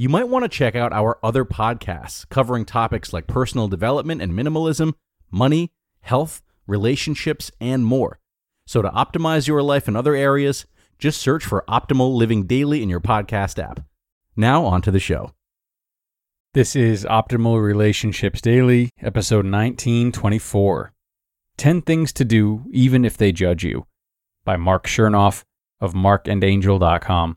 you might want to check out our other podcasts covering topics like personal development and minimalism, money, health, relationships, and more. So, to optimize your life in other areas, just search for Optimal Living Daily in your podcast app. Now, on to the show. This is Optimal Relationships Daily, episode 1924 10 Things to Do Even If They Judge You by Marc Chernoff of marcandangel.com.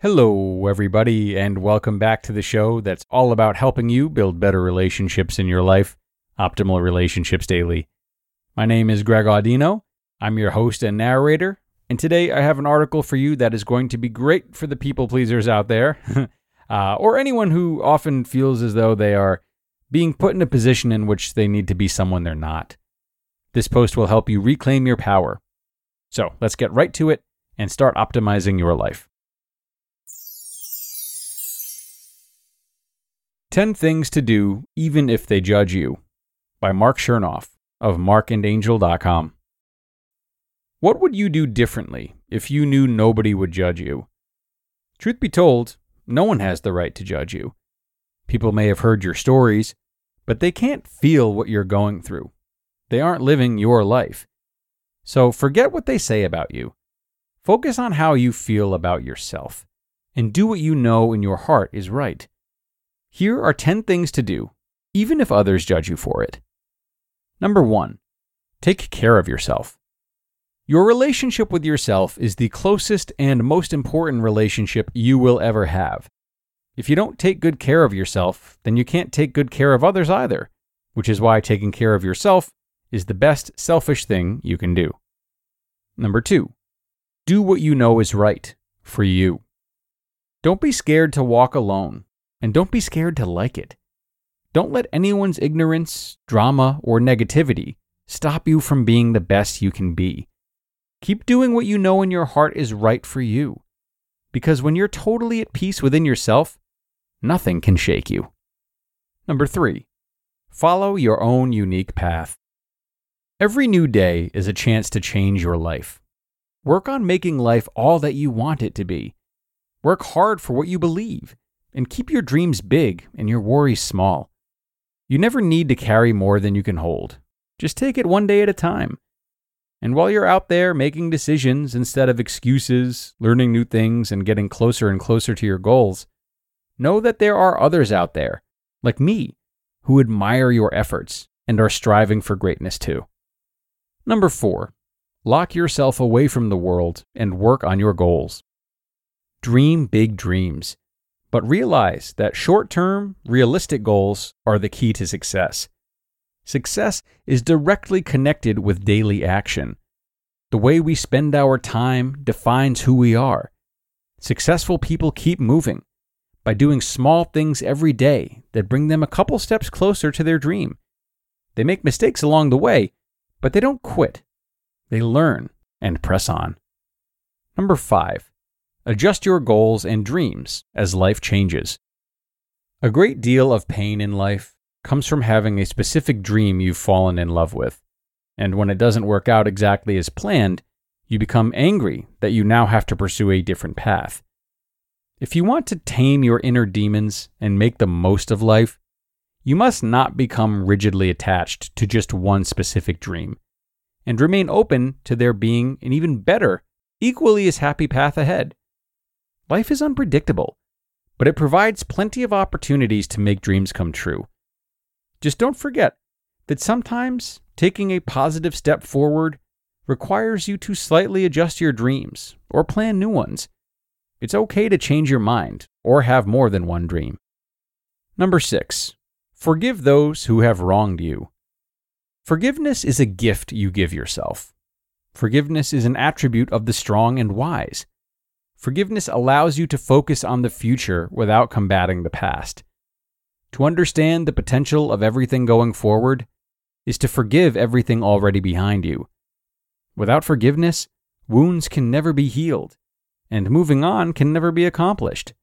Hello, everybody, and welcome back to the show that's all about helping you build better relationships in your life, Optimal Relationships Daily. My name is Greg Audino. I'm your host and narrator, and today I have an article for you that is going to be great for the people pleasers out there, uh, or anyone who often feels as though they are being put in a position in which they need to be someone they're not. This post will help you reclaim your power. So let's get right to it and start optimizing your life. 10 Things to Do Even If They Judge You by Marc Chernoff of marcandangel.com. What would you do differently if you knew nobody would judge you? Truth be told, no one has the right to judge you. People may have heard your stories, but they can't feel what you're going through. They aren't living your life. So forget what they say about you. Focus on how you feel about yourself and do what you know in your heart is right. Here are 10 things to do, even if others judge you for it. Number one, take care of yourself. Your relationship with yourself is the closest and most important relationship you will ever have. If you don't take good care of yourself, then you can't take good care of others either, which is why taking care of yourself is the best selfish thing you can do. Number two, do what you know is right for you. Don't be scared to walk alone and don't be scared to like it. Don't let anyone's ignorance, drama, or negativity stop you from being the best you can be. Keep doing what you know in your heart is right for you. Because when you're totally at peace within yourself, nothing can shake you. Number three, follow your own unique path. Every new day is a chance to change your life. Work on making life all that you want it to be. Work hard for what you believe and keep your dreams big and your worries small. You never need to carry more than you can hold. Just take it one day at a time. And while you're out there making decisions instead of excuses, learning new things, and getting closer and closer to your goals, know that there are others out there, like me, who admire your efforts and are striving for greatness too. Number four, lock yourself away from the world and work on your goals. Dream big dreams but realize that short term, realistic goals are the key to success. Success is directly connected with daily action. The way we spend our time defines who we are. Successful people keep moving by doing small things every day that bring them a couple steps closer to their dream. They make mistakes along the way, but they don't quit. They learn and press on. Number five, Adjust your goals and dreams as life changes. A great deal of pain in life comes from having a specific dream you've fallen in love with. And when it doesn't work out exactly as planned, you become angry that you now have to pursue a different path. If you want to tame your inner demons and make the most of life, you must not become rigidly attached to just one specific dream, and remain open to there being an even better, equally as happy path ahead. Life is unpredictable, but it provides plenty of opportunities to make dreams come true. Just don't forget that sometimes taking a positive step forward requires you to slightly adjust your dreams or plan new ones. It's okay to change your mind or have more than one dream. Number six, forgive those who have wronged you. Forgiveness is a gift you give yourself. Forgiveness is an attribute of the strong and wise. Forgiveness allows you to focus on the future without combating the past. to understand the potential of everything going forward is to forgive everything already behind you. Without forgiveness, wounds can never be healed, and moving on can never be accomplished.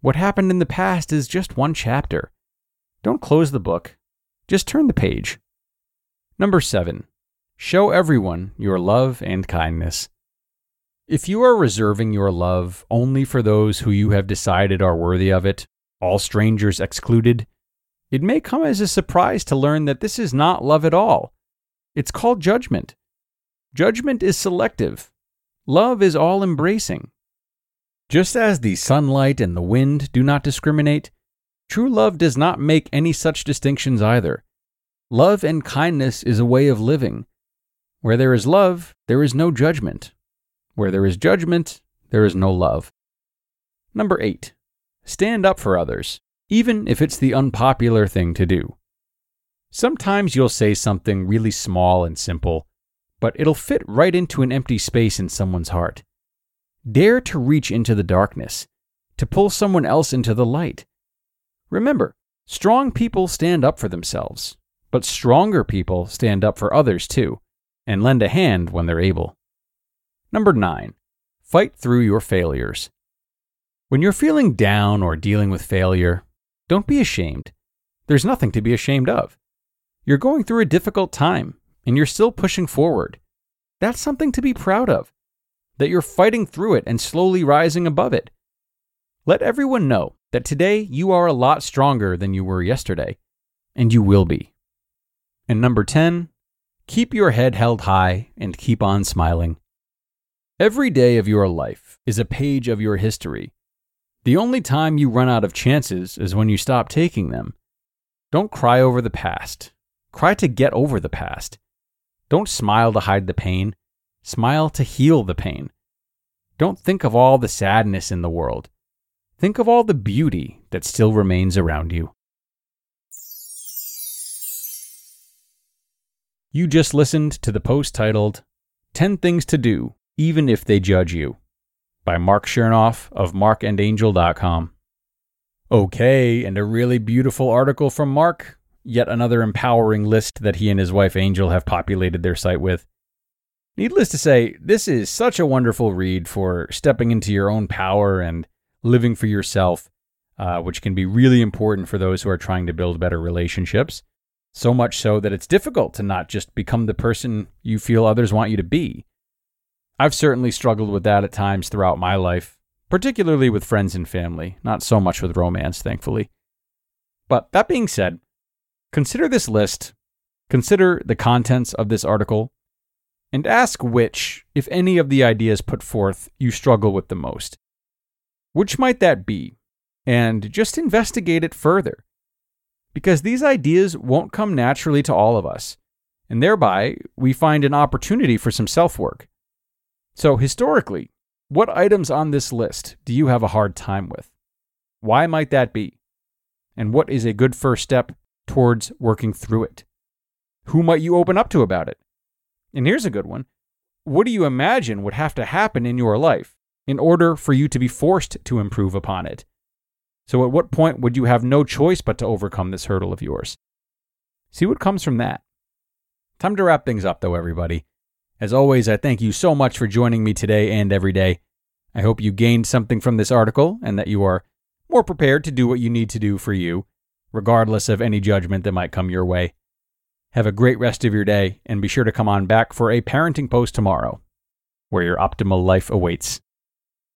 What happened in the past is just one chapter. Don't close the book, just turn the page. Number seven, show everyone your love and kindness. If you are reserving your love only for those who you have decided are worthy of it, all strangers excluded, it may come as a surprise to learn that this is not love at all. It's called judgment. Judgment is selective. Love is all embracing. Just as the sunlight and the wind do not discriminate, true love does not make any such distinctions either. Love and kindness is a way of living. Where there is love, there is no judgment. Where there is judgment, there is no love. Number eight, stand up for others, even if it's the unpopular thing to do. Sometimes you'll say something really small and simple, but it'll fit right into an empty space in someone's heart. Dare to reach into the darkness, to pull someone else into the light. Remember, strong people stand up for themselves, but stronger people stand up for others too, and lend a hand when they're able. Number nine, fight through your failures. When you're feeling down or dealing with failure, don't be ashamed. There's nothing to be ashamed of. You're going through a difficult time, and you're still pushing forward. That's something to be proud of, that you're fighting through it and slowly rising above it. Let everyone know that today you are a lot stronger than you were yesterday, and you will be. And number 10, keep your head held high and keep on smiling. Every day of your life is a page of your history. The only time you run out of chances is when you stop taking them. Don't cry over the past. Cry to get over the past. Don't smile to hide the pain. Smile to heal the pain. Don't think of all the sadness in the world. Think of all the beauty that still remains around you. You just listened to the post titled 10 Things to Do Even If They Judge You by Marc Chernoff of marcandangel.com. Okay, and a really beautiful article from Marc. yet another empowering list that he and his wife Angel have populated their site with. Needless to say, this is such a wonderful read for stepping into your own power and living for yourself, uh, which can be really important for those who are trying to build better relationships. So much so that it's difficult to not just become the person you feel others want you to be. I've certainly struggled with that at times throughout my life, particularly with friends and family, not so much with romance, thankfully. But that being said, Consider this list, consider the contents of this article, and ask which, if any of the ideas put forth, you struggle with the most. Which might that be? And just investigate it further. Because these ideas won't come naturally to all of us, and thereby we find an opportunity for some self work. So, historically, what items on this list do you have a hard time with? Why might that be? And what is a good first step towards working through it? Who might you open up to about it? And here's a good one. What do you imagine would have to happen in your life in order for you to be forced to improve upon it? So, at what point would you have no choice but to overcome this hurdle of yours? See what comes from that. Time to wrap things up, though, everybody. As always, I thank you so much for joining me today and every day. I hope you gained something from this article and that you are more prepared to do what you need to do for you regardless of any judgment that might come your way. Have a great rest of your day, and be sure to come on back for a parenting post tomorrow, where your optimal life awaits.